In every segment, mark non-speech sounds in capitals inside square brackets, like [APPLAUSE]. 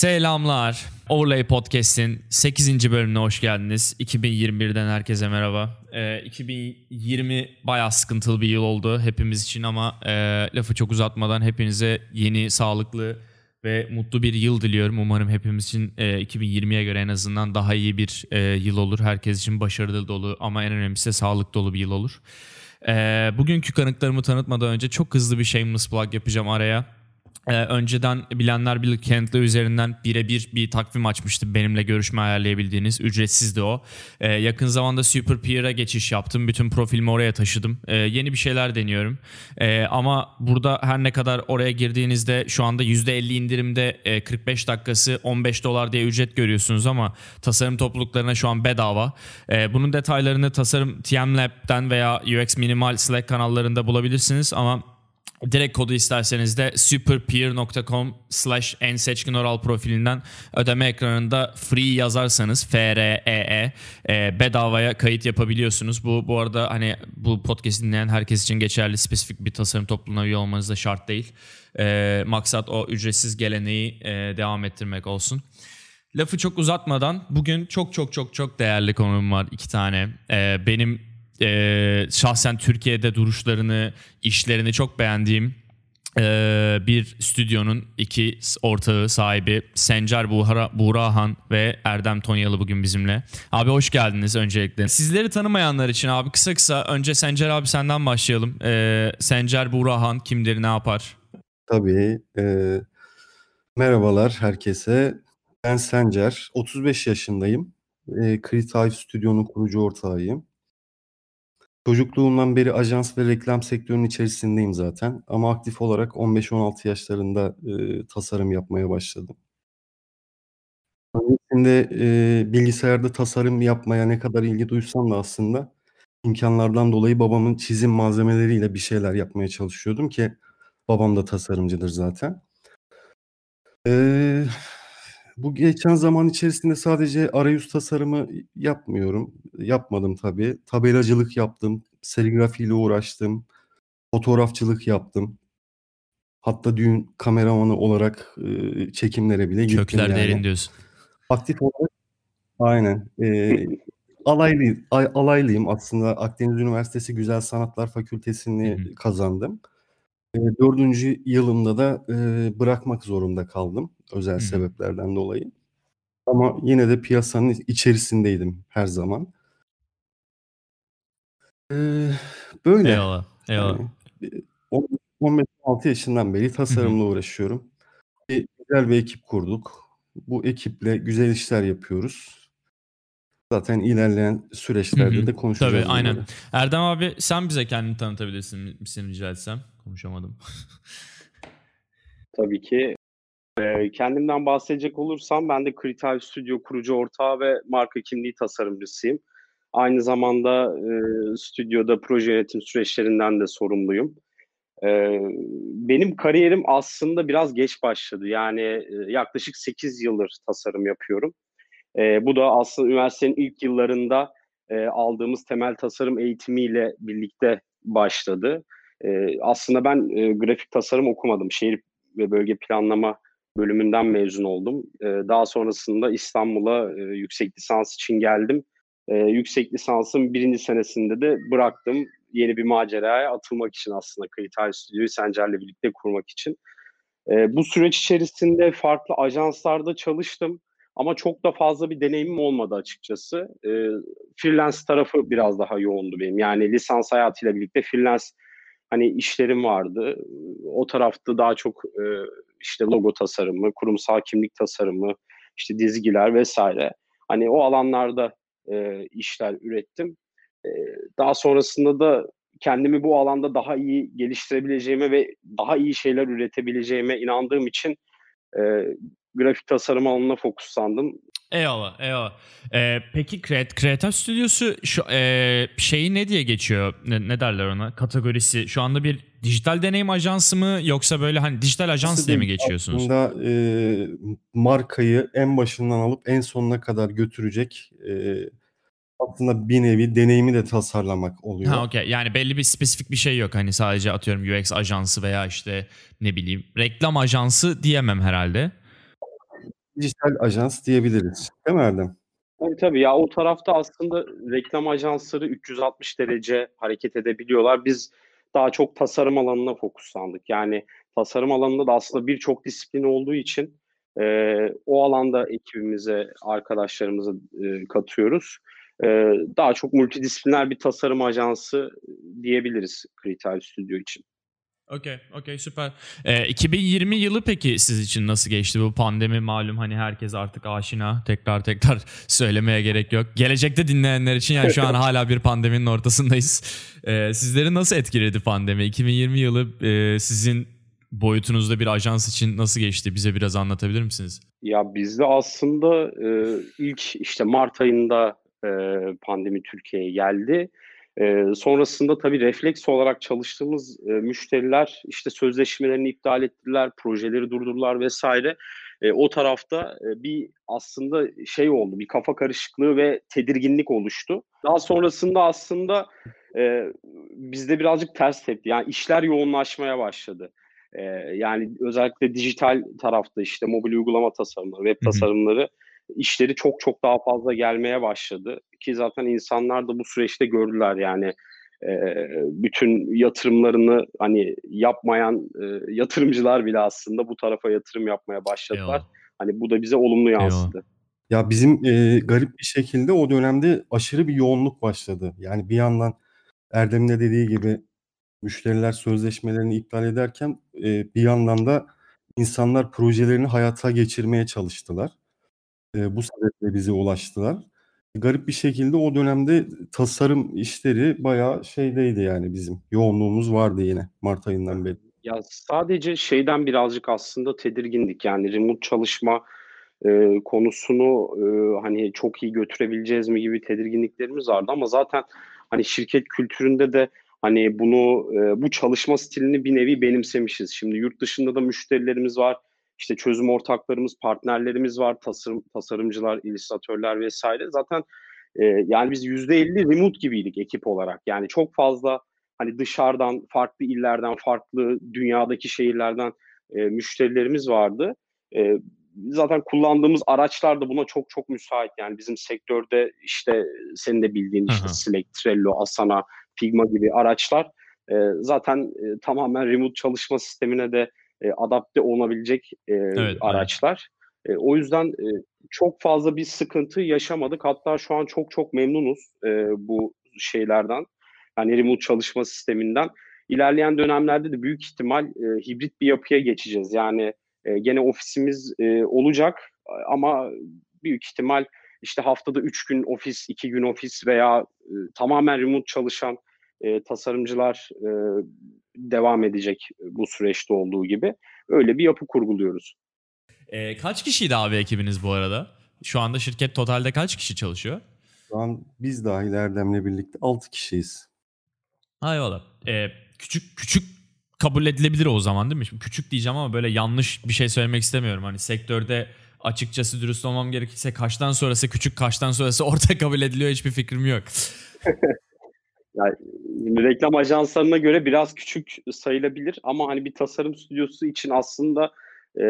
Selamlar. Overlay Podcast'in 8. bölümüne hoş geldiniz. 2021'den herkese merhaba. Ee, 2020 bayağı sıkıntılı bir yıl oldu hepimiz için ama e, lafı çok uzatmadan hepinize yeni, sağlıklı ve mutlu bir yıl diliyorum. Umarım hepimiz için e, 2020'ye göre en azından daha iyi bir e, yıl olur. Herkes için başarılı dolu ama en önemlisi de sağlık dolu bir yıl olur. E, bugünkü kanıklarımı tanıtmadan önce çok hızlı bir shameless plug yapacağım araya. Ee, önceden bilenler bilir Kentli üzerinden birebir bir takvim açmıştım benimle görüşme ayarlayabildiğiniz. Ücretsizdi o. Ee, yakın zamanda Super Peer'a geçiş yaptım. Bütün profilimi oraya taşıdım. Ee, yeni bir şeyler deniyorum. Ee, ama burada her ne kadar oraya girdiğinizde şu anda %50 indirimde e, 45 dakikası 15 dolar diye ücret görüyorsunuz ama tasarım topluluklarına şu an bedava. Ee, bunun detaylarını tasarım TM Lab'den veya UX Minimal Slack kanallarında bulabilirsiniz ama Direkt kodu isterseniz de superpeer.com slash en seçkin oral profilinden ödeme ekranında free yazarsanız F-R-E-E e, bedavaya kayıt yapabiliyorsunuz. Bu bu arada hani bu podcast dinleyen herkes için geçerli spesifik bir tasarım topluluğuna üye olmanız da şart değil. E, maksat o ücretsiz geleneği e, devam ettirmek olsun. Lafı çok uzatmadan bugün çok çok çok çok değerli konum var iki tane. E, benim e, şahsen Türkiye'de duruşlarını, işlerini çok beğendiğim e, bir stüdyonun iki ortağı sahibi Sencer Buhara, Buğrahan ve Erdem Tonyalı bugün bizimle. Abi hoş geldiniz öncelikle. Sizleri tanımayanlar için abi kısa kısa önce Sencer abi senden başlayalım. E, Sencer Buğrahan kimdir, ne yapar? Tabii. E, merhabalar herkese. Ben Sencer. 35 yaşındayım. E, Creative Stüdyo'nun kurucu ortağıyım. Çocukluğumdan beri ajans ve reklam sektörünün içerisindeyim zaten ama aktif olarak 15-16 yaşlarında, eee, tasarım yapmaya başladım. Öncesinde, eee, bilgisayarda tasarım yapmaya ne kadar ilgi duysam da aslında imkânlardan dolayı babamın çizim malzemeleriyle bir şeyler yapmaya çalışıyordum ki babam da tasarımcıdır zaten. Eee bu geçen zaman içerisinde sadece arayüz tasarımı yapmıyorum. Yapmadım tabii. Tabelacılık yaptım, serigrafiyle uğraştım, fotoğrafçılık yaptım. Hatta düğün kameramanı olarak, ııı, çekimlere bile gittim Kökler yani. derin diyorsun. Aktif olarak Aynen. Eee, alaylı ay alaylıyım aslında. Akdeniz Üniversitesi Güzel Sanatlar Fakültesini hı. kazandım. Eee, 4. yılımda da, eee, bırakmak zorunda kaldım özel Hı hı. sebeplerden dolayı. Ama yine de piyasanın içerisindeydim her zaman. Eee, böyle. Eyvallah, eyvallah. Yani, eee, on 15-16 yaşından beri Hı hı. tasarımla uğraşıyorum. Bir güzel bir ekip kurduk. Bu ekiple güzel işler yapıyoruz. Zaten ilerleyen Hı süreçlerde hı. de Tabii, konuşacağız aynen. bunları. Erdem abi sen bize kendini tanıtabilirsin misin rica etsem? Konuşamadım. Tabii ki. Eee, kendimden bahsedecek olursam ben de Creative Studio kurucu ortağı ve marka kimliği tasarımcısıyım. Aynı zamanda, eee, stüdyoda proje yönetim süreçlerinden de sorumluyum. Eee, benim kariyerim aslında biraz geç başladı. Yani, eee, yaklaşık 8 yıldır tasarım yapıyorum. Eee, bu da aslında üniversitenin ilk yıllarında, eee, aldığımız temel tasarım eğitimiyle birlikte başladı. Eee, aslında ben, eee, grafik tasarım okumadım. Şehir ve bölge planlama bölümünden mezun oldum. Eee, daha sonrasında İstanbul'a, eee, yüksek lisans için geldim. Eee, yüksek lisansın 1. senesinde de bıraktım. Yeni bir maceraya atılmak için aslında Creative Studio'yu Sencer'le birlikte kurmak için. Eee, bu süreç içerisinde farklı ajanslarda çalıştım ama çok da fazla bir deneyimim olmadı açıkçası. Eee, freelance tarafı biraz daha yoğundu benim. Yani lisans hayatıyla birlikte freelance, hani, işlerim vardı. O tarafta daha çok, eee, işte, logo tasarımı, kurumsal kimlik tasarımı, işte, dizgiler vs. Hani, o alanlarda, eee, işler ürettim. Eee, daha sonrasında da kendimi bu alanda daha iyi geliştirebileceğime ve daha iyi şeyler üretebileceğime inandığım için, eee, grafik tasarım alanına fokuslandım. Eyvallah, eyvallah. Eee, peki Creat Creative Studio'su şu, eee, şeyi ne diye geçiyor? Ne ne derler ona? Kategorisi. Şu anda bir dijital deneyim ajansı mı yoksa böyle, hani, dijital ajans Aslında diye mi geçiyorsunuz? Aslında, eee, markayı en başından alıp en sonuna kadar götürecek, eee, aslında bir nevi deneyimi de tasarlamak Ha, oluyor. okay. Yani belli bir spesifik bir şey yok. Hani, sadece atıyorum UX ajansı veya, işte, ne bileyim, reklam ajansı diyemem herhâlde. Dijital ajans diyebiliriz. Değil mi Erdem? Tabii tabii ya o tarafta aslında reklam ajansları 360 derece hareket edebiliyorlar. Biz daha çok tasarım alanına fokuslandık. Yani tasarım alanında da aslında birçok disiplin olduğu için e, o alanda ekibimize, arkadaşlarımızı e, katıyoruz. E, daha çok multidisipliner bir tasarım ajansı diyebiliriz Creative Studio için. Okey, okey süper. Ee, 2020 yılı peki siz için nasıl geçti? Bu pandemi malum hani herkes artık aşina. Tekrar tekrar [LAUGHS] söylemeye gerek yok. Gelecekte dinleyenler için yani şu an [LAUGHS] hala bir pandeminin ortasındayız. Ee, sizleri nasıl etkiledi pandemi? 2020 yılı e, sizin boyutunuzda bir ajans için nasıl geçti? Bize biraz anlatabilir misiniz? Ya bizde aslında e, ilk işte Mart ayında e, pandemi Türkiye'ye geldi. E, sonrasında tabii refleks olarak çalıştığımız e, müşteriler işte sözleşmelerini iptal ettiler, projeleri durdurdular vesaire. E, o tarafta e, bir aslında şey oldu, bir kafa karışıklığı ve tedirginlik oluştu. Daha sonrasında aslında e, bizde birazcık ters tepti. Yani işler yoğunlaşmaya başladı. E, yani özellikle dijital tarafta işte mobil uygulama tasarımları, web tasarımları işleri çok çok daha fazla gelmeye başladı. Ki zaten insanlar da bu süreçte gördüler yani e, bütün yatırımlarını hani yapmayan e, yatırımcılar bile aslında bu tarafa yatırım yapmaya başladılar. Eyvallah. Hani bu da bize olumlu yansıdı. Ya bizim e, garip bir şekilde o dönemde aşırı bir yoğunluk başladı. Yani bir yandan Erdem'in de dediği gibi müşteriler sözleşmelerini iptal ederken e, bir yandan da insanlar projelerini hayata geçirmeye çalıştılar. E, bu sebeple bize ulaştılar. Garip bir şekilde o dönemde tasarım işleri bayağı şeydeydi yani bizim. Yoğunluğumuz vardı yine Mart ayından beri. Ya sadece şeyden birazcık aslında tedirgindik. Yani remote çalışma e, konusunu e, hani çok iyi götürebileceğiz mi gibi tedirginliklerimiz vardı ama zaten hani şirket kültüründe de hani bunu e, bu çalışma stilini bir nevi benimsemişiz. Şimdi yurt dışında da müşterilerimiz var. İşte çözüm ortaklarımız, partnerlerimiz var, tasarım tasarımcılar, illüstratörler vesaire. Zaten e, yani biz %50 remote gibiydik ekip olarak. Yani çok fazla hani dışarıdan, farklı illerden, farklı dünyadaki şehirlerden e, müşterilerimiz vardı. E, zaten kullandığımız araçlar da buna çok çok müsait. Yani bizim sektörde işte senin de bildiğin işte Slack, Trello, Asana, Figma gibi araçlar e, zaten e, tamamen remote çalışma sistemine de e, adapte olunabilecek e, evet, araçlar. Evet. E, o yüzden e, çok fazla bir sıkıntı yaşamadık. Hatta şu an çok çok memnunuz e, bu şeylerden. Yani remote çalışma sisteminden. İlerleyen dönemlerde de büyük ihtimal e, hibrit bir yapıya geçeceğiz. Yani e, gene ofisimiz e, olacak ama büyük ihtimal işte haftada 3 gün ofis, 2 gün ofis veya e, tamamen remote çalışan e, tasarımcılar e, devam edecek bu süreçte olduğu gibi. Öyle bir yapı kurguluyoruz. E, kaç kişiydi abi ekibiniz bu arada? Şu anda şirket totalde kaç kişi çalışıyor? Şu an biz dahil Erdem'le birlikte 6 kişiyiz. Eyvallah. E, küçük küçük kabul edilebilir o zaman değil mi? Şimdi küçük diyeceğim ama böyle yanlış bir şey söylemek istemiyorum. Hani sektörde açıkçası dürüst olmam gerekirse kaçtan sonrası küçük kaçtan sonrası [LAUGHS] orta kabul ediliyor hiçbir fikrim yok. [LAUGHS] yani, reklam ajanslarına göre biraz küçük sayılabilir ama hani bir tasarım stüdyosu için aslında e,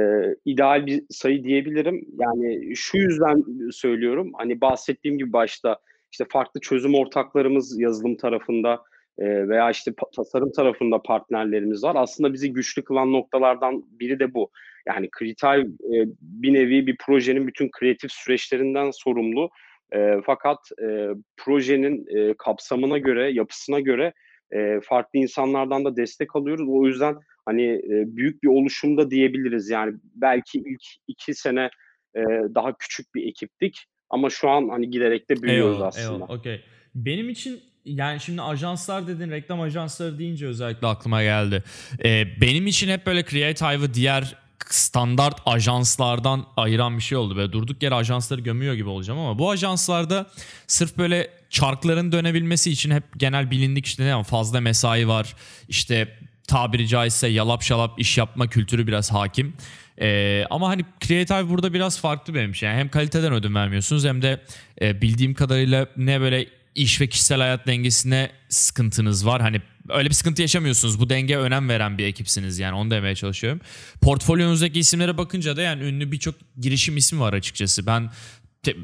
ideal bir sayı diyebilirim. Yani şu yüzden söylüyorum. Hani bahsettiğim gibi başta işte farklı çözüm ortaklarımız yazılım tarafında e, veya işte tasarım tarafında partnerlerimiz var. Aslında bizi güçlü kılan noktalardan biri de bu. Yani Creative e, bir nevi bir projenin bütün kreatif süreçlerinden sorumlu. E, fakat e, projenin e, kapsamına göre, yapısına göre e, farklı insanlardan da destek alıyoruz. O yüzden hani e, büyük bir oluşumda diyebiliriz. Yani belki ilk iki sene e, daha küçük bir ekiptik ama şu an hani giderek de büyüyoruz eyvallah, aslında. Eyvallah, okay. Benim için yani şimdi ajanslar dedin, reklam ajansları deyince özellikle aklıma geldi. Ee, benim için hep böyle Creative'ı diğer standart ajanslardan ayıran bir şey oldu. Böyle durduk yere ajansları gömüyor gibi olacağım ama bu ajanslarda sırf böyle çarkların dönebilmesi için hep genel bilindik işte ne fazla mesai var. İşte tabiri caizse yalap şalap iş yapma kültürü biraz hakim. Ee, ama hani Creative burada biraz farklı benim için. Yani hem kaliteden ödün vermiyorsunuz hem de e, bildiğim kadarıyla ne böyle iş ve kişisel hayat dengesine sıkıntınız var. Hani öyle bir sıkıntı yaşamıyorsunuz. Bu denge önem veren bir ekipsiniz yani onu demeye çalışıyorum. Portfolyonuzdaki isimlere bakınca da yani ünlü birçok girişim ismi var açıkçası. Ben te-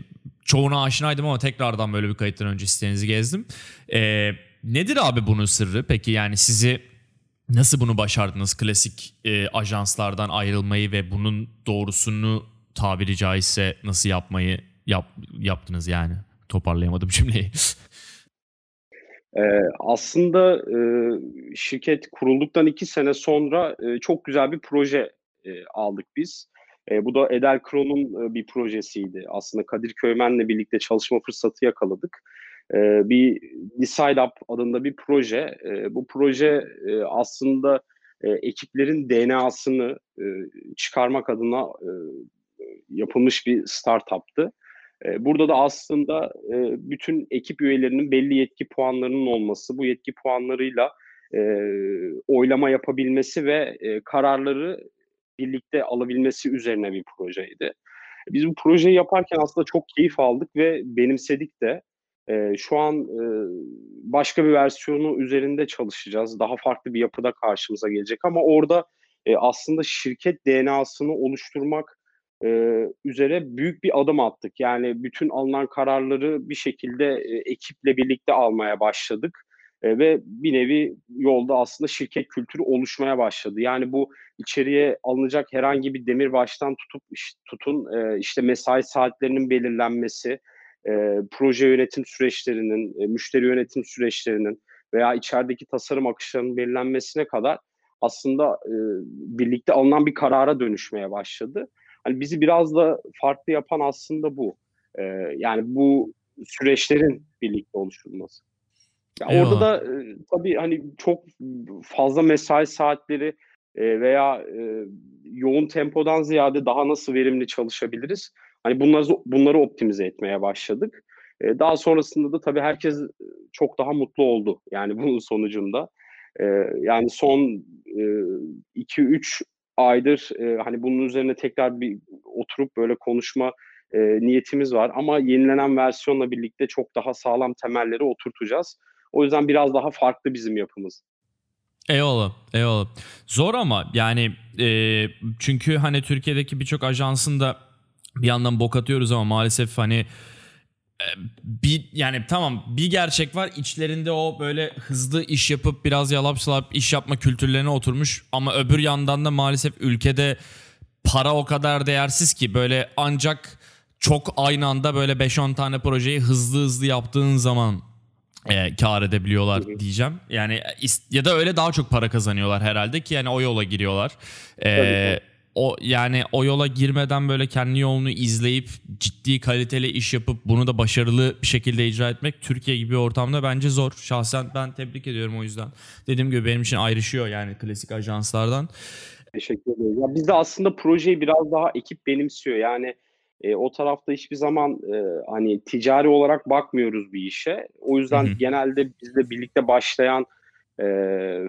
çoğuna aşinaydım ama tekrardan böyle bir kayıttan önce sitenizi gezdim. Ee, nedir abi bunun sırrı? Peki yani sizi nasıl bunu başardınız? Klasik e, ajanslardan ayrılmayı ve bunun doğrusunu tabiri caizse nasıl yapmayı yap, yaptınız yani? Toparlayamadım cümleyi. [LAUGHS] Ee, aslında e, şirket kurulduktan iki sene sonra e, çok güzel bir proje e, aldık biz. E, bu da Edel Kron'un e, bir projesiydi. Aslında Kadir Köymen'le birlikte çalışma fırsatı yakaladık. E, bir Decide Up adında bir proje. E, bu proje e, aslında e, ekiplerin DNA'sını e, çıkarmak adına e, yapılmış bir startup'tı. E, burada da aslında e, bütün ekip üyelerinin belli yetki puanlarının olması, bu yetki puanlarıyla e, oylama yapabilmesi ve e, kararları birlikte alabilmesi üzerine bir projeydi. Biz bu projeyi yaparken aslında çok keyif aldık ve benimsedik de. Şu an başka bir versiyonu üzerinde çalışacağız. Daha farklı bir yapıda karşımıza gelecek ama orada aslında şirket DNA'sını oluşturmak e, üzere büyük bir adım attık. Yani bütün alınan kararları bir şekilde e, ekiple birlikte almaya başladık. E, ve bir nevi yolda aslında şirket kültürü oluşmaya başladı. Yani bu içeriye alınacak herhangi bir demir baştan tutup tutun e, işte mesai saatlerinin belirlenmesi, e, proje yönetim süreçlerinin, e, müşteri yönetim süreçlerinin veya içerideki tasarım akışlarının belirlenmesine kadar aslında e, birlikte alınan bir karara dönüşmeye başladı. Hani bizi biraz da farklı yapan aslında bu. E, yani bu süreçlerin birlikte oluşturulması. Ya orada da e, tabii hani çok fazla mesai saatleri e, veya e, yoğun tempodan ziyade daha nasıl verimli çalışabiliriz? Hani bunları bunları optimize etmeye başladık. E, daha sonrasında da tabii herkes çok daha mutlu oldu. Yani [LAUGHS] bunun sonucunda. E, yani son 2-3 e, aydır e, hani bunun üzerine tekrar bir oturup böyle konuşma e, niyetimiz var. Ama yenilenen versiyonla birlikte çok daha sağlam temelleri oturtacağız. O yüzden biraz daha farklı bizim yapımız. Eyvallah, eyvallah. Zor ama yani e, çünkü hani Türkiye'deki birçok ajansın da bir yandan bok atıyoruz ama maalesef hani bir yani tamam bir gerçek var içlerinde o böyle hızlı iş yapıp biraz yalap salap iş yapma kültürlerine oturmuş ama öbür yandan da maalesef ülkede para o kadar değersiz ki böyle ancak çok aynı anda böyle 5-10 tane projeyi hızlı hızlı yaptığın zaman e, kar edebiliyorlar diyeceğim. Yani ya da öyle daha çok para kazanıyorlar herhalde ki yani o yola giriyorlar. E, o yani o yola girmeden böyle kendi yolunu izleyip ciddi kaliteli iş yapıp bunu da başarılı bir şekilde icra etmek Türkiye gibi bir ortamda bence zor. Şahsen ben tebrik ediyorum o yüzden. Dediğim gibi benim için ayrışıyor yani klasik ajanslardan. Teşekkür ederim. Ya biz de aslında projeyi biraz daha ekip benimsiyor. Yani e, o tarafta hiçbir zaman e, hani ticari olarak bakmıyoruz bir işe. O yüzden hı hı. genelde bizle birlikte başlayan e,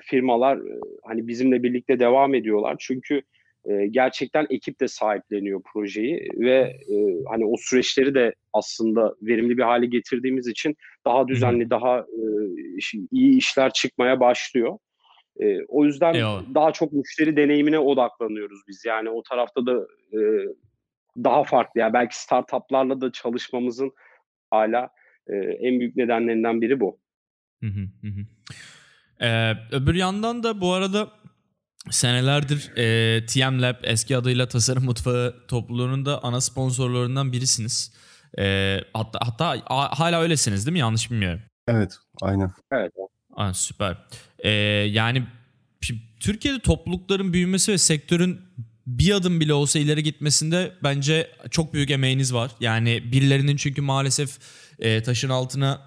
firmalar e, hani bizimle birlikte devam ediyorlar. Çünkü e, gerçekten ekip de sahipleniyor projeyi ve e, hani o süreçleri de aslında verimli bir hale getirdiğimiz için daha düzenli, daha e, iyi işler çıkmaya başlıyor. E, o yüzden Eyvallah. daha çok müşteri deneyimine odaklanıyoruz biz. Yani o tarafta da e, daha farklı. Yani belki startuplarla da çalışmamızın hala e, en büyük nedenlerinden biri bu. Hı hı hı. Ee, öbür yandan da bu arada senelerdir e, TM Lab eski adıyla Tasarım Mutfağı topluluğunun da ana sponsorlarından birisiniz. E, hatta hatta a, hala öylesiniz değil mi? Yanlış bilmiyorum. Evet, aynen. Evet. Aa, süper. E, yani Türkiye'de toplulukların büyümesi ve sektörün bir adım bile olsa ileri gitmesinde bence çok büyük emeğiniz var. Yani birilerinin çünkü maalesef e, taşın altına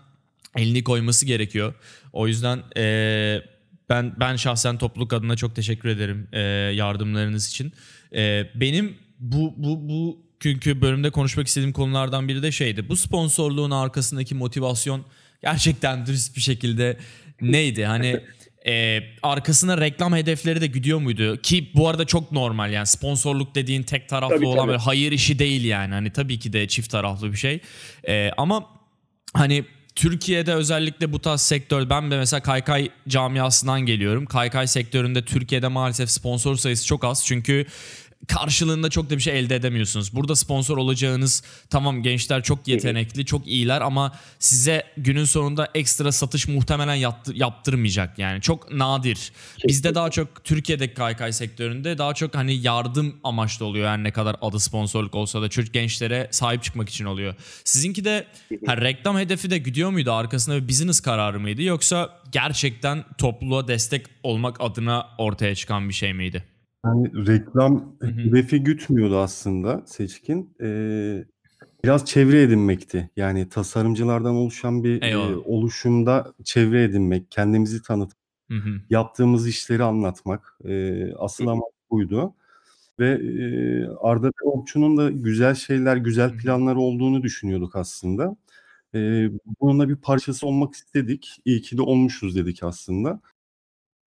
elini koyması gerekiyor. O yüzden e, ben ben şahsen topluluk adına çok teşekkür ederim e, yardımlarınız için. E, benim bu bu bu çünkü bölümde konuşmak istediğim konulardan biri de şeydi. Bu sponsorluğun arkasındaki motivasyon gerçekten dürüst bir şekilde neydi? Hani e, arkasına reklam hedefleri de gidiyor muydu? Ki bu arada çok normal yani sponsorluk dediğin tek taraflı tabii, olan tabii. hayır işi değil yani. Hani tabii ki de çift taraflı bir şey. E, ama hani Türkiye'de özellikle bu tarz sektör ben de mesela kaykay camiasından geliyorum. Kaykay sektöründe Türkiye'de maalesef sponsor sayısı çok az. Çünkü karşılığında çok da bir şey elde edemiyorsunuz. Burada sponsor olacağınız tamam gençler çok yetenekli, çok iyiler ama size günün sonunda ekstra satış muhtemelen yaptı- yaptırmayacak yani. Çok nadir. Bizde daha çok Türkiye'deki kaykay sektöründe daha çok hani yardım amaçlı oluyor her ne kadar adı sponsorluk olsa da çocuk gençlere sahip çıkmak için oluyor. Sizinki de ha, reklam hedefi de gidiyor muydu? Arkasında bir business kararı mıydı? Yoksa gerçekten topluluğa destek olmak adına ortaya çıkan bir şey miydi? Yani reklam hı. hedefi gütmüyordu aslında Seçkin. Ee, biraz çevre edinmekti. Yani tasarımcılardan oluşan bir e, Eyvallah. oluşumda çevre edinmek, kendimizi tanıtmak, Hı hı. yaptığımız işleri anlatmak. Ee, asıl Hı hı. amaç buydu. Ve e, Arda ve Orçun'un da güzel şeyler, Hı güzel hı. planları olduğunu düşünüyorduk aslında. Ee, bunun da bir parçası olmak istedik. İyi ki de olmuşuz dedik aslında.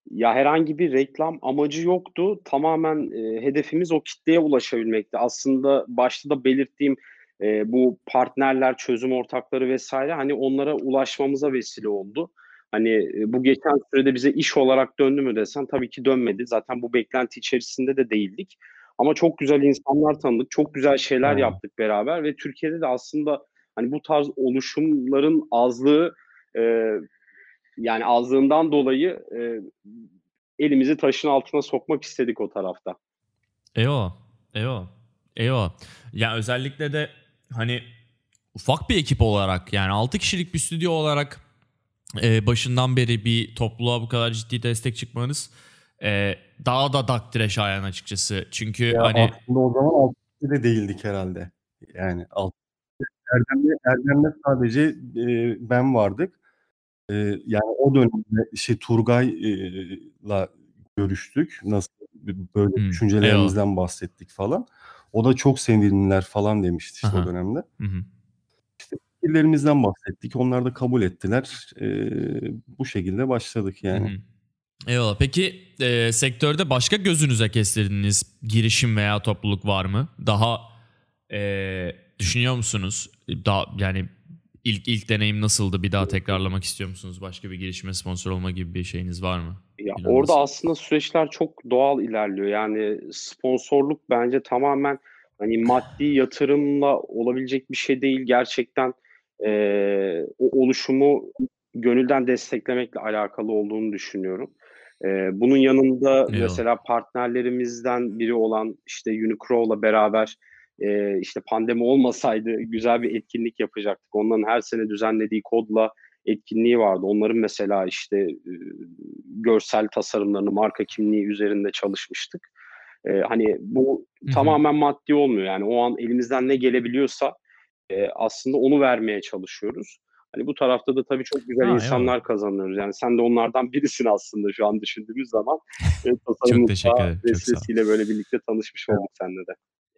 Ya herhangi bir reklam amacı yoktu. Tamamen e, hedefimiz o kitleye ulaşabilmekti. Aslında başta da belirttiğim e, bu partnerler, çözüm ortakları vesaire hani onlara ulaşmamıza vesile oldu. Hani e, bu geçen sürede bize iş olarak döndü mü desen tabii ki dönmedi. Zaten bu beklenti içerisinde de değildik. Ama çok güzel insanlar tanıdık, çok güzel şeyler yaptık beraber ve Türkiye'de de aslında hani bu tarz oluşumların azlığı e, yani azlığından dolayı e, elimizi taşın altına sokmak istedik o tarafta. Eyvallah. Eyvallah. Eyvallah. Ya özellikle de hani ufak bir ekip olarak yani 6 kişilik bir stüdyo olarak e, başından beri bir topluluğa bu kadar ciddi destek çıkmanız e, daha da takdire şayan açıkçası. Çünkü Ya hani aslında o zaman alt de değildik herhalde. Yani alt Erdem'le, Erdem'le sadece e, ben vardık. E, yani o dönemde işte Turgay'la görüştük. Nasıl böyle Hmm, düşüncelerimizden bahsettik falan. O da çok sevindiler falan demişti işte Aha. o dönemde. Hı hı. Fikirlerimizden bahsettik. Onlar da kabul ettiler. E, bu şekilde başladık yani. Hı. Eyvallah. Peki e, sektörde başka gözünüze kestirdiğiniz girişim veya topluluk var mı? Daha e, düşünüyor musunuz? Daha yani ilk ilk deneyim nasıldı? Bir daha tekrarlamak istiyor musunuz? Başka bir girişime sponsor olma gibi bir şeyiniz var mı? Ya Planınız? orada aslında süreçler çok doğal ilerliyor. Yani sponsorluk bence tamamen hani maddi yatırımla olabilecek bir şey değil. Gerçekten eee, o oluşumu gönülden desteklemekle alakalı olduğunu düşünüyorum. Eee, bunun yanında Eyvallah. mesela partnerlerimizden biri olan işte Unicrow'la beraber eee, işte pandemi olmasaydı güzel bir etkinlik yapacaktık. Onların her sene düzenlediği kodla etkinliği vardı. Onların mesela işte e, görsel tasarımlarını, marka kimliği üzerinde çalışmıştık. E, hani bu Hı hı. tamamen maddi olmuyor. Yani o an elimizden ne gelebiliyorsa e, aslında onu vermeye çalışıyoruz. Hani bu tarafta da tabii çok güzel Ha, insanlar eyvallah. kazanıyoruz. Yani sen de onlardan birisin aslında şu an düşündüğümüz zaman. [LAUGHS] E, Çok teşekkür ederim. Vesilesiyle böyle birlikte tanışmış olduk seninle de.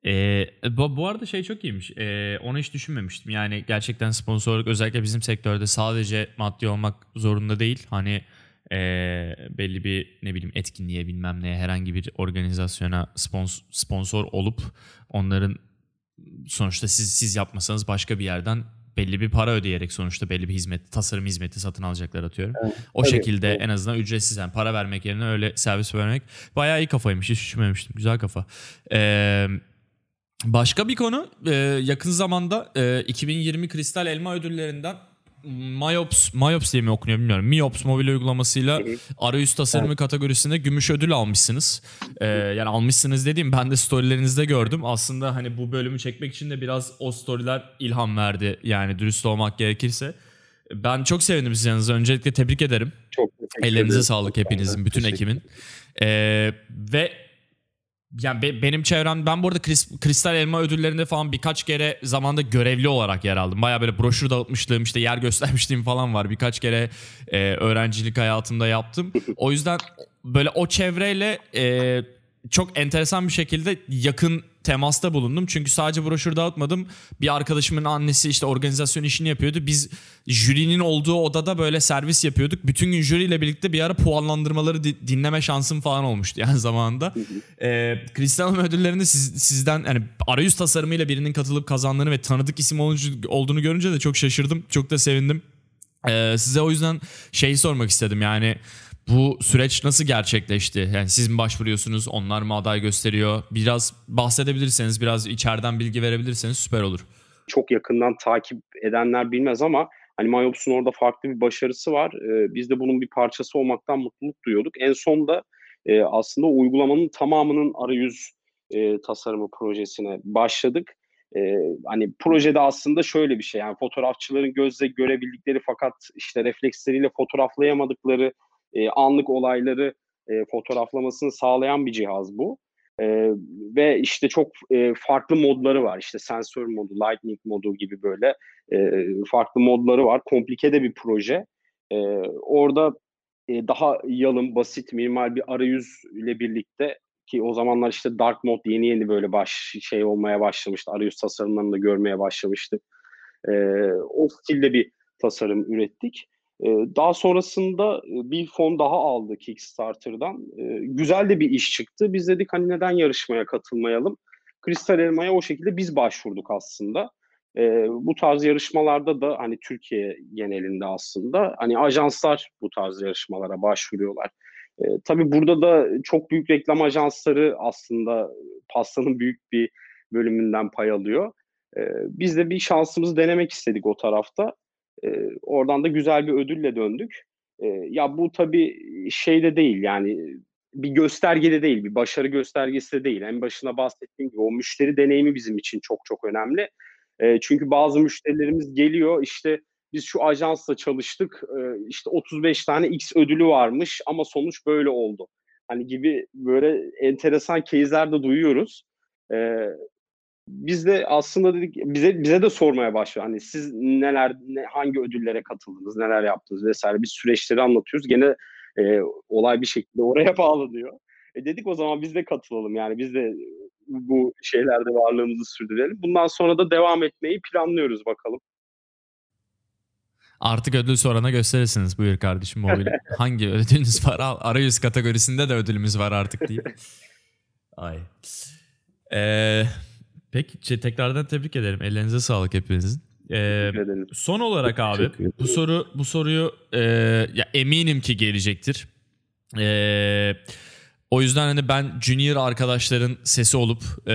Ee, bu, bu arada şey çok iyiymiş. Ee, onu hiç düşünmemiştim. Yani gerçekten sponsorluk özellikle bizim sektörde sadece maddi olmak zorunda değil. Hani ee, belli bir ne bileyim etkinliğe bilmem neye herhangi bir organizasyona spons- sponsor olup onların sonuçta siz siz yapmasanız başka bir yerden belli bir para ödeyerek sonuçta belli bir hizmet, tasarım hizmeti satın alacaklar atıyorum. o tabii, şekilde evet. en azından ücretsiz yani para vermek yerine öyle servis vermek bayağı iyi kafaymış. Hiç düşünmemiştim. Güzel kafa. Ee, başka bir konu e, yakın zamanda e, 2020 Kristal Elma ödüllerinden Myops, Myops diye mi okunuyor bilmiyorum. Miops mobil uygulamasıyla arayüz tasarımı kategorisinde gümüş ödül almışsınız. Ee, yani almışsınız dediğim ben de storylerinizde gördüm. Aslında hani bu bölümü çekmek için de biraz o storyler ilham verdi. Yani dürüst olmak gerekirse. Ben çok sevindim sizin yanınıza. Öncelikle tebrik ederim. Çok teşekkür Ellerinize sağlık hepinizin, bütün ekibin. Ee, ve yani be- benim çevrem ben bu arada Kris- Kristal Elma ödüllerinde falan birkaç kere zamanda görevli olarak yer aldım. Baya böyle broşür dağıtmışlığım işte yer göstermişliğim falan var. Birkaç kere e, öğrencilik hayatımda yaptım. O yüzden böyle o çevreyle e, çok enteresan bir şekilde yakın temasta bulundum. Çünkü sadece broşür dağıtmadım. Bir arkadaşımın annesi işte organizasyon işini yapıyordu. Biz jürinin olduğu odada böyle servis yapıyorduk. Bütün gün jüriyle birlikte bir ara puanlandırmaları di- dinleme şansım falan olmuştu yani [LAUGHS] zamanında. Ee, Kristal Elma ödüllerinde siz, sizden hani arayüz tasarımıyla birinin katılıp kazandığını ve tanıdık isim olduğunu görünce de çok şaşırdım. Çok da sevindim. Ee, size o yüzden şey sormak istedim yani bu süreç nasıl gerçekleşti? Yani siz mi başvuruyorsunuz, onlar mı aday gösteriyor? Biraz bahsedebilirseniz, biraz içeriden bilgi verebilirseniz süper olur. Çok yakından takip edenler bilmez ama hani Myops'un orada farklı bir başarısı var. Ee, biz de bunun bir parçası olmaktan mutluluk duyuyorduk. En son da e, aslında uygulamanın tamamının arayüz e, tasarımı projesine başladık. E, hani projede aslında şöyle bir şey yani fotoğrafçıların gözle görebildikleri fakat işte refleksleriyle fotoğraflayamadıkları e, anlık olayları e, fotoğraflamasını sağlayan bir cihaz bu. E, ve işte çok e, farklı modları var. İşte sensör modu, lightning modu gibi böyle e, farklı modları var. Komplike de bir proje. E, orada e, daha yalın, basit, minimal bir arayüz ile birlikte ki o zamanlar işte dark mode yeni yeni böyle baş şey olmaya başlamıştı. Arayüz tasarımlarını da görmeye başlamıştık. E, o stilde bir tasarım ürettik. E, daha sonrasında bir fon daha aldı Kickstarter'dan. E, güzel de bir iş çıktı. Biz dedik hani neden yarışmaya katılmayalım? Kristal Elma'ya o şekilde biz başvurduk aslında. E, bu tarz yarışmalarda da hani Türkiye genelinde aslında hani ajanslar bu tarz yarışmalara başvuruyorlar. E, tabii burada da çok büyük reklam ajansları aslında pastanın [LAUGHS] büyük bir bölümünden pay alıyor. E, biz de bir şansımızı denemek istedik o tarafta. E, oradan da güzel bir ödülle döndük. E, ya bu tabii şeyde değil yani bir göstergede değil, bir başarı göstergesi de değil. En başına bahsettiğim gibi o müşteri deneyimi bizim için çok çok önemli. E, çünkü bazı müşterilerimiz geliyor işte biz şu ajansla çalıştık e, işte 35 tane X ödülü varmış ama sonuç böyle oldu. Hani gibi böyle enteresan case'ler de duyuyoruz. E, biz de aslında dedik bize bize de sormaya başlıyor. Hani siz neler ne, hangi ödüllere katıldınız, neler yaptınız vesaire biz süreçleri anlatıyoruz. Gene e, olay bir şekilde oraya [LAUGHS] bağlanıyor. E dedik o zaman biz de katılalım yani biz de bu şeylerde varlığımızı sürdürelim. Bundan sonra da devam etmeyi planlıyoruz bakalım. Artık ödül sorana gösterirsiniz. Buyur kardeşim mobil. [LAUGHS] Hangi ödülünüz var? Arayüz kategorisinde de ödülümüz var artık diye. [LAUGHS] Ay. Ee, peki tekrardan tebrik ederim. Ellerinize sağlık hepinizin. Ee, son olarak abi bu soru bu soruyu e, ya eminim ki gelecektir. Eee o yüzden hani ben junior arkadaşların sesi olup e,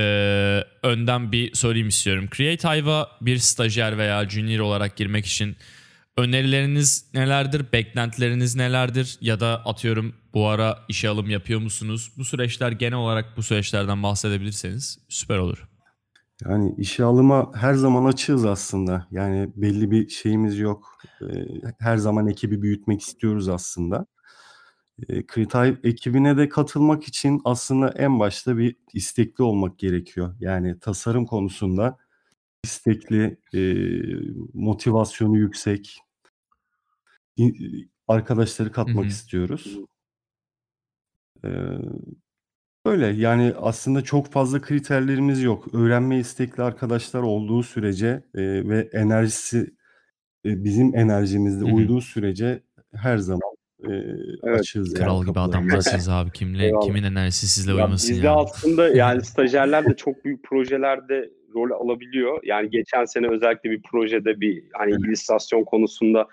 önden bir sorayım istiyorum. Create Hive'a bir stajyer veya junior olarak girmek için önerileriniz nelerdir? Beklentileriniz nelerdir? Ya da atıyorum bu ara işe alım yapıyor musunuz? Bu süreçler genel olarak bu süreçlerden bahsedebilirseniz süper olur. Yani işe alıma her zaman açığız aslında. Yani belli bir şeyimiz yok. Her zaman ekibi büyütmek istiyoruz aslında. Kritay ekibine de katılmak için aslında en başta bir istekli olmak gerekiyor. Yani tasarım konusunda istekli, eee, motivasyonu yüksek arkadaşları katmak hı. istiyoruz. Eee, böyle yani aslında çok fazla kriterlerimiz yok. Öğrenme istekli arkadaşlar olduğu sürece, eee, ve enerjisi, eee, bizim enerjimizle uyduğu sürece her zaman Eee, Evet. açığız Kral yani gibi kapılarımız. adamlarsınız abi. Kimle Eyvallah. kimin enerjisi sizle Ya uyumasın bizde ya. aslında [LAUGHS] yani stajyerler de çok büyük projelerde rol alabiliyor. Yani geçen sene özellikle bir projede bir hani Evet. illüstrasyon konusunda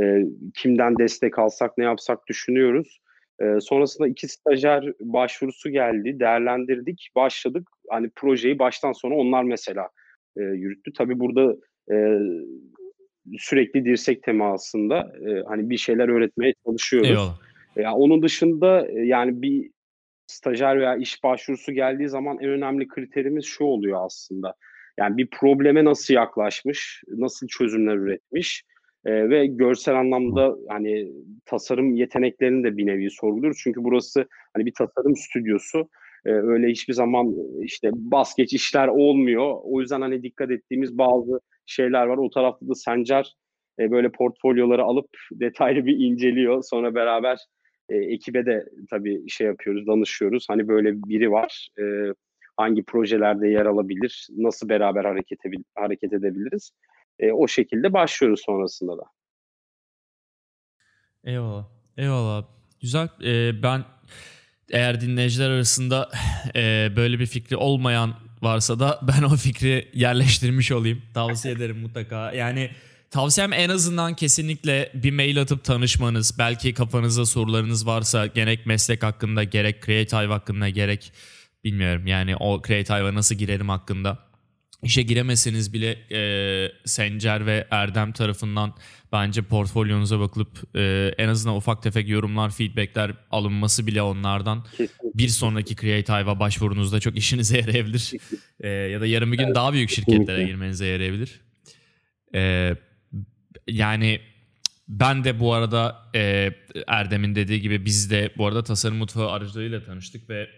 e, kimden destek alsak ne yapsak düşünüyoruz. E, sonrasında iki stajyer başvurusu geldi, değerlendirdik, başladık. Hani projeyi baştan sona onlar mesela e, yürüttü. Tabii burada e, sürekli dirsek temasında e, hani bir şeyler öğretmeye çalışıyoruz. Eyvallah. Ya onun dışında e, yani bir stajyer veya iş başvurusu geldiği zaman en önemli kriterimiz şu oluyor aslında. Yani bir probleme nasıl yaklaşmış, nasıl çözümler üretmiş e, ve görsel anlamda hani tasarım yeteneklerini de bir nevi sorguluyoruz. Çünkü burası hani bir tasarım stüdyosu. E, öyle hiçbir zaman işte bas geç işler olmuyor. O yüzden hani dikkat ettiğimiz bazı şeyler var. O tarafta da Sencer e, böyle portfolyoları alıp [LAUGHS] detaylı bir inceliyor. Sonra beraber e, ekibe de tabii şey yapıyoruz, danışıyoruz. Hani böyle biri var. E, hangi projelerde yer alabilir? Nasıl beraber hareket, hareket edebiliriz? E, o şekilde başlıyoruz sonrasında da. Eyvallah. Eyvallah. Güzel. Ee, ben eğer dinleyiciler arasında e, böyle bir fikri olmayan varsa da [LAUGHS] ben o fikri yerleştirmiş olayım. Tavsiye ederim mutlaka. Yani tavsiyem en azından kesinlikle bir mail atıp tanışmanız. Belki kafanızda sorularınız varsa gerek meslek hakkında gerek Creative hakkında gerek bilmiyorum yani o Creative'a nasıl girerim hakkında. İşe giremeseniz bile e, Sencer ve Erdem tarafından bence portfolyonuza bakılıp e, en azından ufak tefek yorumlar, feedbackler alınması bile onlardan Kesinlikle. bir sonraki Creative'a başvurunuzda çok işinize [LAUGHS] yarayabilir. E, ya da yarın bir gün daha büyük şirketlere girmenize yarayabilir. E, yani ben de bu arada e, Erdem'in dediği gibi biz de bu arada tasarım mutfağı aracılığıyla tanıştık ve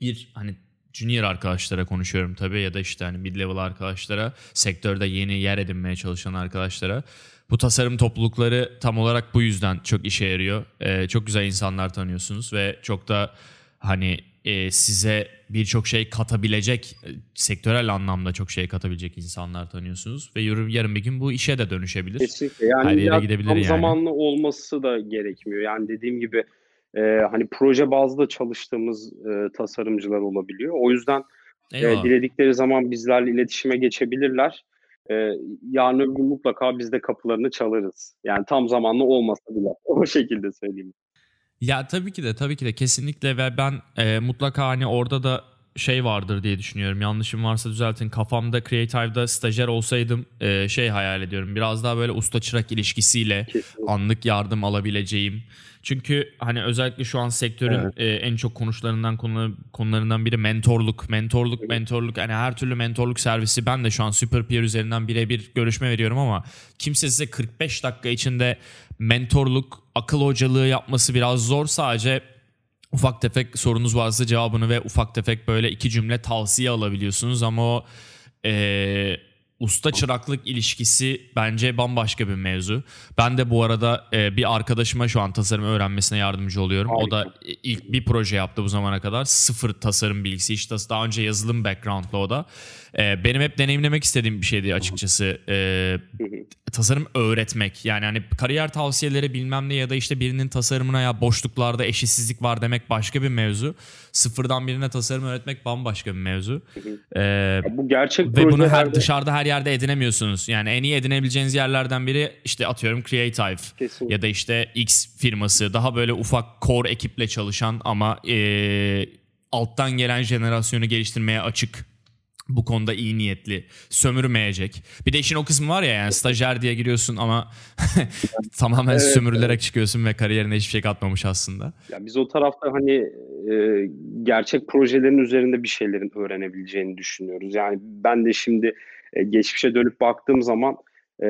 bir hani junior arkadaşlara konuşuyorum tabii ya da işte hani mid level arkadaşlara, sektörde yeni yer edinmeye çalışan arkadaşlara. Bu tasarım toplulukları tam olarak bu yüzden çok işe yarıyor. Ee, çok güzel insanlar tanıyorsunuz ve çok da hani e, size birçok şey katabilecek, e, sektörel anlamda çok şey katabilecek insanlar tanıyorsunuz ve yarın, yarın bir gün bu işe de dönüşebilir. Kesinlikle. Yani Her yere gidebilir tam yani. zamanlı olması da gerekmiyor. Yani dediğim gibi e, hani proje bazlı çalıştığımız e, tasarımcılar olabiliyor. O yüzden e, diledikleri zaman bizlerle iletişime geçebilirler. E, yarın öbür gün mutlaka biz de kapılarını çalarız. Yani tam zamanlı olmasa bile. [LAUGHS] O şekilde söyleyeyim. Ya tabii ki de tabii ki de kesinlikle ve ben e, mutlaka hani orada da şey vardır diye düşünüyorum. Yanlışım varsa düzeltin. Kafamda Creative'da stajyer olsaydım e, şey hayal ediyorum. Biraz daha böyle usta çırak ilişkisiyle Kesinlikle. anlık yardım alabileceğim. Çünkü hani özellikle şu an sektörün Evet. e, en çok konuşlarından konu, konularından biri mentorluk. Mentorluk, mentorluk hani her türlü mentorluk servisi. Ben de şu an Superpeer üzerinden birebir görüşme veriyorum ama kimse size 45 dakika içinde mentorluk, akıl hocalığı yapması biraz zor. Sadece ufak tefek sorunuz varsa cevabını ve ufak tefek böyle iki cümle tavsiye alabiliyorsunuz ama o eee, usta çıraklık ilişkisi bence bambaşka bir mevzu. Ben de bu arada eee, bir arkadaşıma şu an tasarım öğrenmesine yardımcı oluyorum. O da ilk bir proje yaptı bu zamana kadar. Sıfır tasarım bilgisi. Hiç tas- daha önce yazılım background'lı o da. Eee, benim hep deneyimlemek istediğim bir şeydi açıkçası. Hı. tasarım öğretmek. Yani hani kariyer tavsiyeleri bilmem ne ya da işte birinin tasarımına ya boşluklarda eşitsizlik var demek başka bir mevzu. Sıfırdan birine tasarım öğretmek bambaşka bir mevzu. Ya bu gerçek ve bunu her dışarıda her yerde edinemiyorsunuz. Yani en iyi edinebileceğiniz yerlerden biri işte atıyorum Creative Kesinlikle. ya da işte X firması daha böyle ufak core ekiple çalışan ama ee, alttan gelen jenerasyonu geliştirmeye açık bu konuda iyi niyetli, sömürmeyecek. Bir de işin o kısmı var ya yani stajyer diye giriyorsun ama [LAUGHS] tamamen Evet, sömürülerek çıkıyorsun ve kariyerine hiçbir şey katmamış aslında. Ya biz o tarafta hani e, gerçek projelerin üzerinde bir şeylerin öğrenebileceğini düşünüyoruz. Yani ben de şimdi e, geçmişe dönüp baktığım zaman e,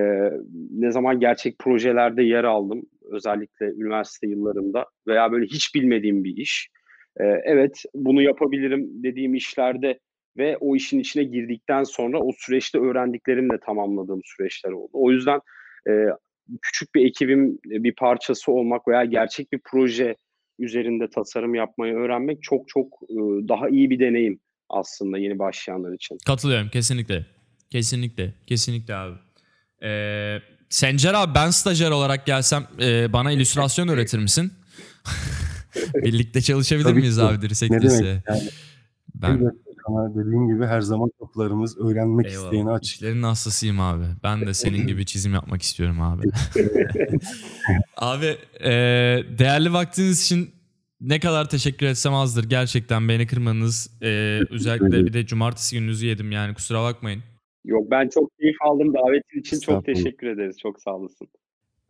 ne zaman gerçek projelerde yer aldım, özellikle üniversite yıllarımda veya böyle hiç bilmediğim bir iş. E, evet bunu yapabilirim dediğim işlerde ve o işin içine girdikten sonra o süreçte öğrendiklerimle tamamladığım süreçler oldu. O yüzden e, küçük bir ekibin bir parçası olmak veya gerçek bir proje üzerinde tasarım yapmayı öğrenmek çok çok e, daha iyi bir deneyim aslında yeni başlayanlar için. Katılıyorum kesinlikle. Kesinlikle. Kesinlikle abi. Ee, Sencer abi ben stajyer olarak gelsem e, bana illüstrasyon öğretir misin? [LAUGHS] Birlikte çalışabilir Tabii miyiz ki. abi Dirsek Ne demek yani? Ben sana dediğim gibi her zaman kapılarımız öğrenmek Eyvallah. açık. İşlerin hastasıyım abi. Ben de senin gibi çizim yapmak istiyorum abi. [LAUGHS] abi e, değerli vaktiniz için ne kadar teşekkür etsem azdır. Gerçekten beni kırmanız. E, özellikle bir de cumartesi gününüzü yedim yani kusura bakmayın. Yok ben çok keyif aldım davetin için çok teşekkür ederiz. Çok sağ olasın.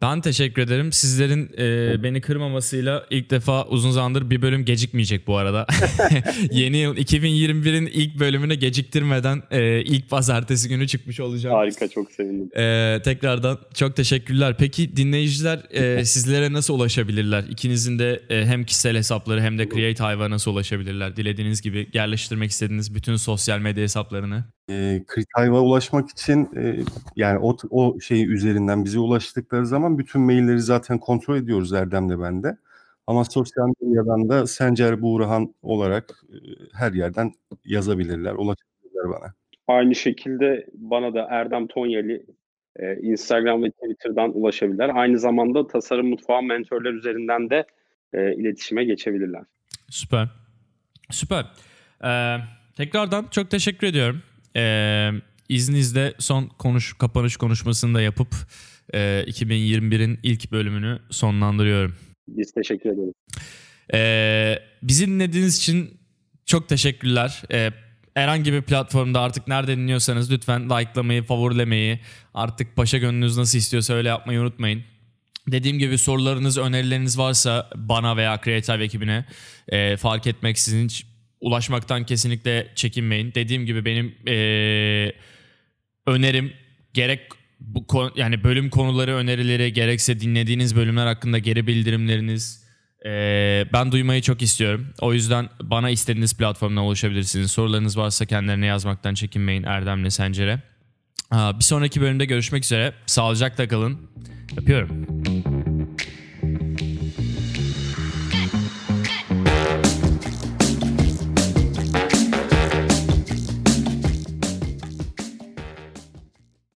Ben teşekkür ederim. Sizlerin e, beni kırmamasıyla ilk defa uzun zamandır bir bölüm gecikmeyecek bu arada. [LAUGHS] Yeni yıl 2021'in ilk bölümüne geciktirmeden e, ilk pazartesi günü çıkmış olacağım. Harika çok sevindim. E, tekrardan çok teşekkürler. Peki dinleyiciler e, [LAUGHS] sizlere nasıl ulaşabilirler? İkinizin de e, hem kişisel hesapları hem de Creative'a nasıl ulaşabilirler? Dilediğiniz gibi yerleştirmek istediğiniz bütün sosyal medya hesaplarını. E, Creative'a ulaşmak için e, yani o, o şey üzerinden bize ulaştıkları zaman bütün mailleri zaten kontrol ediyoruz Erdem'le ben de. Ama sosyal medyadan da Sencer Buğrahan olarak e, her yerden yazabilirler, ulaşabilirler bana. Aynı şekilde bana da Erdem Tonyeli e, Instagram ve Twitter'dan ulaşabilirler. Aynı zamanda Tasarım Mutfağı mentorlar üzerinden de e, iletişime geçebilirler. Süper. Süper. Ee, tekrardan çok teşekkür ediyorum. Ee, izninizle son konuş kapanış konuşmasını da yapıp e, 2021'in ilk bölümünü sonlandırıyorum. Biz teşekkür ederiz. Ee, bizi dinlediğiniz için çok teşekkürler. Ee, herhangi bir platformda artık nerede dinliyorsanız lütfen likelamayı, favorilemeyi, artık paşa gönlünüz nasıl istiyorsa öyle yapmayı unutmayın. Dediğim gibi sorularınız, önerileriniz varsa bana veya Creative ekibine e, fark etmeksizin hiç ulaşmaktan kesinlikle çekinmeyin. Dediğim gibi benim e, önerim gerek bu konu- yani bölüm konuları önerileri gerekse dinlediğiniz bölümler hakkında geri bildirimleriniz ee, ben duymayı çok istiyorum. O yüzden bana istediğiniz platformdan ulaşabilirsiniz. Sorularınız varsa kendilerine yazmaktan çekinmeyin Erdem'le Sencer'e. Bir sonraki bölümde görüşmek üzere. Sağlıcakla kalın. Öpüyorum.